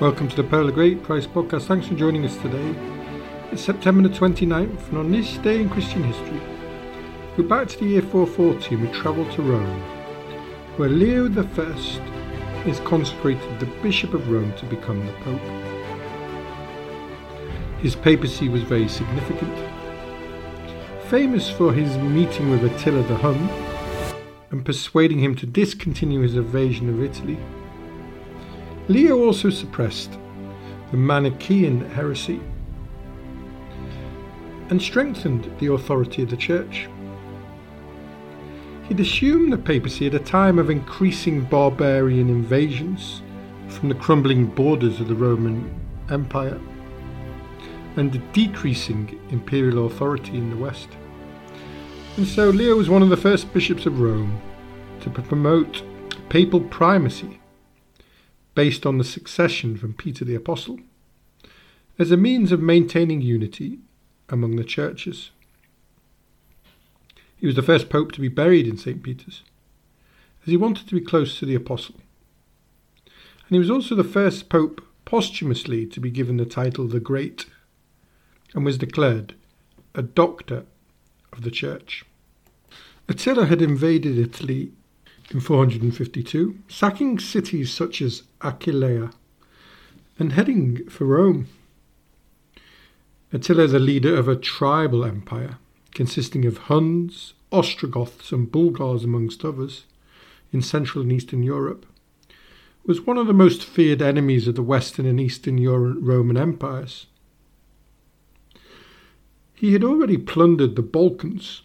Welcome to the Pearl of Great Price podcast. Thanks for joining us today. It's September the 29th, and on this day in Christian history, we're back to the year 440 and we travel to Rome, where Leo I is consecrated the Bishop of Rome to become the Pope. His papacy was very significant. Famous for his meeting with Attila the Hun and persuading him to discontinue his invasion of Italy Leo also suppressed the Manichaean heresy and strengthened the authority of the Church. He'd assumed the papacy at a time of increasing barbarian invasions from the crumbling borders of the Roman Empire and decreasing imperial authority in the West. And so Leo was one of the first bishops of Rome to promote papal primacy based on the succession from Peter the Apostle, as a means of maintaining unity among the churches. He was the first pope to be buried in St. Peter's, as he wanted to be close to the Apostle. And he was also the first pope posthumously to be given the title the Great, and was declared a doctor of the Church. Attila had invaded Italy in 452, sacking cities such as Aquileia and heading for Rome. Attila, the leader of a tribal empire consisting of Huns, Ostrogoths, and Bulgars, amongst others, in Central and Eastern Europe, was one of the most feared enemies of the Western and Eastern Roman empires. He had already plundered the Balkans,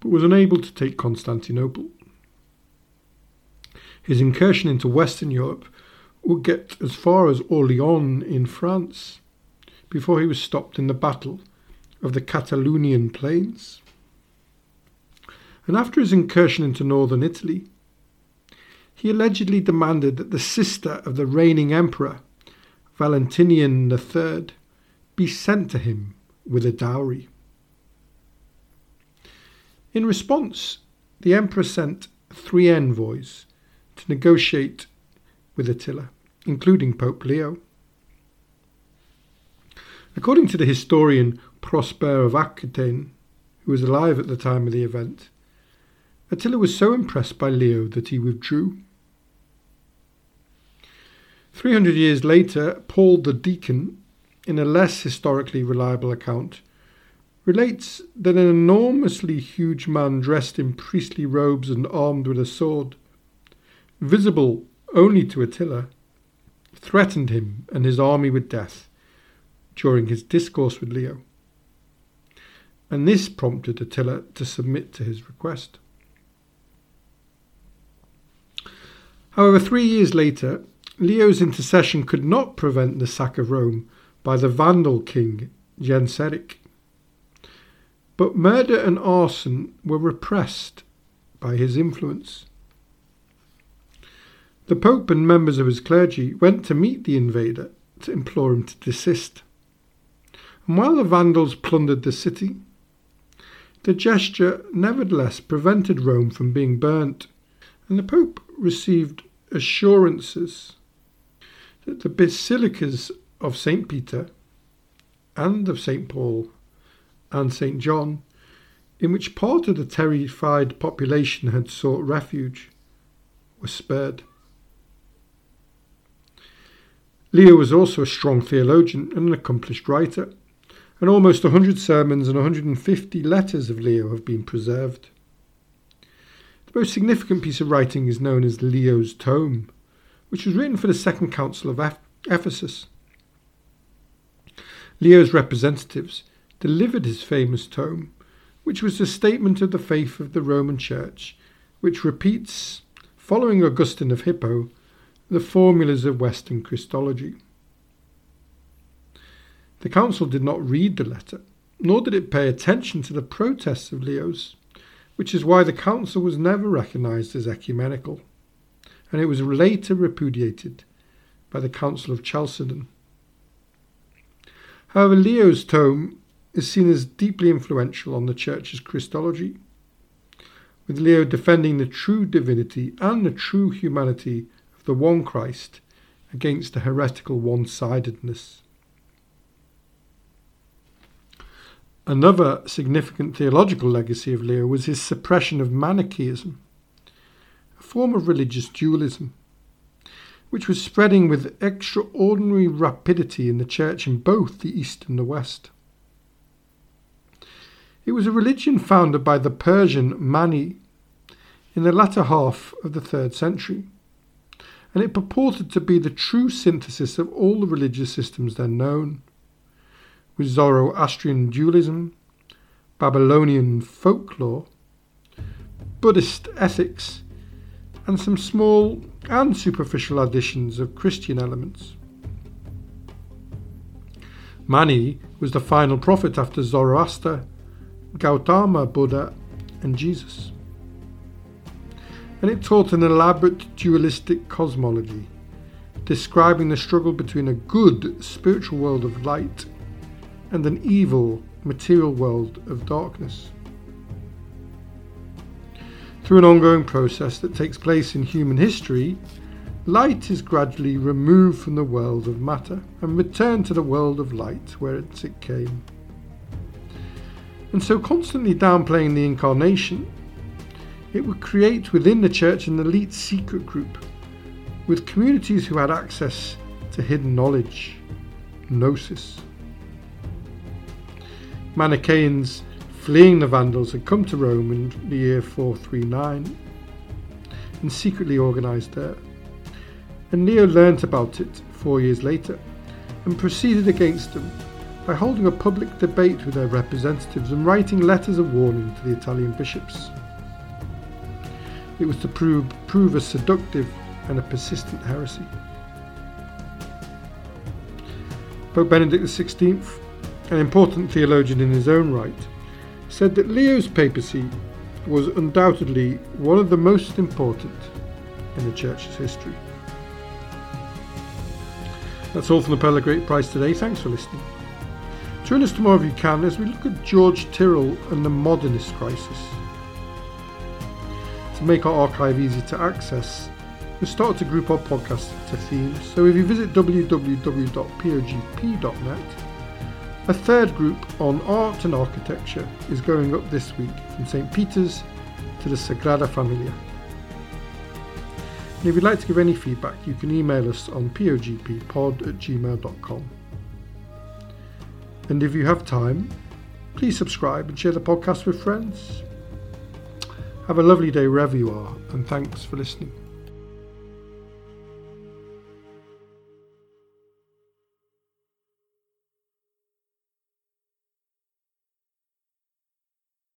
but was unable to take Constantinople. His incursion into Western Europe would get as far as Orleans in France before he was stopped in the Battle of the Catalaunian Plains. And after his incursion into northern Italy, he allegedly demanded that the sister of the reigning emperor, Valentinian III, be sent to him with a dowry. In response, the emperor sent three envoys to negotiate with Attila, including Pope Leo. According to the historian Prosper of Aquitaine, who was alive at the time of the event, Attila was so impressed by Leo that he withdrew. 300 years later, Paul the Deacon, in a less historically reliable account, relates that an enormously huge man dressed in priestly robes and armed with a sword visible only to Attila, threatened him and his army with death during his discourse with Leo. And this prompted Attila to submit to his request. However, three years later, Leo's intercession could not prevent the sack of Rome by the Vandal king Genseric. But murder and arson were repressed by his influence. The Pope and members of his clergy went to meet the invader to implore him to desist. And while the Vandals plundered the city, the gesture nevertheless prevented Rome from being burnt, and the Pope received assurances that the basilicas of St. Peter and of St. Paul and St. John, in which part of the terrified population had sought refuge, were spared. Leo was also a strong theologian and an accomplished writer, and almost 100 sermons and 150 letters of Leo have been preserved. The most significant piece of writing is known as Leo's Tome, which was written for the Second Council of Ephesus. Leo's representatives delivered his famous tome, which was a statement of the faith of the Roman Church, which repeats, following Augustine of Hippo, the formulas of Western Christology. The council did not read the letter, nor did it pay attention to the protests of Leo's, which is why the council was never recognized as ecumenical, and it was later repudiated by the Council of Chalcedon. However, Leo's tome is seen as deeply influential on the Church's Christology, with Leo defending the true divinity and the true humanity the one Christ against a heretical one sidedness. Another significant theological legacy of Leo was his suppression of Manichaeism, a form of religious dualism, which was spreading with extraordinary rapidity in the church in both the East and the West. It was a religion founded by the Persian Mani in the latter half of the third century, and it purported to be the true synthesis of all the religious systems then known with Zoroastrian dualism, Babylonian folklore, Buddhist ethics, and some small and superficial additions of Christian elements. Mani was the final prophet after Zoroaster, Gautama Buddha, and Jesus. And it taught an elaborate dualistic cosmology, describing the struggle between a good spiritual world of light and an evil material world of darkness. Through an ongoing process that takes place in human history, light is gradually removed from the world of matter and returned to the world of light whence it came. And so, constantly downplaying the incarnation, it would create within the church an elite secret group with communities who had access to hidden knowledge, gnosis. Manichaeans fleeing the Vandals had come to Rome in the year 439 and secretly organised there. And Leo learnt about it four years later and proceeded against them by holding a public debate with their representatives and writing letters of warning to the Italian bishops. It was to prove, prove a seductive and a persistent heresy. Pope Benedict XVI an important theologian in his own right, said that Leo's papacy was undoubtedly one of the most important in the Church's history. That's all from the Great Price today. Thanks for listening. Join us tomorrow if you can as we look at George Tyrrell and the modernist crisis. To make our archive easy to access, we started to group our podcasts to themes. So if you visit www.pogp.net, a third group on art and architecture is going up this week from St. Peter's to the Sagrada Familia. And if you'd like to give any feedback, you can email us on pogppod at gmail.com. And if you have time, please subscribe and share the podcast with friends. Have a lovely day wherever you are, and thanks for listening.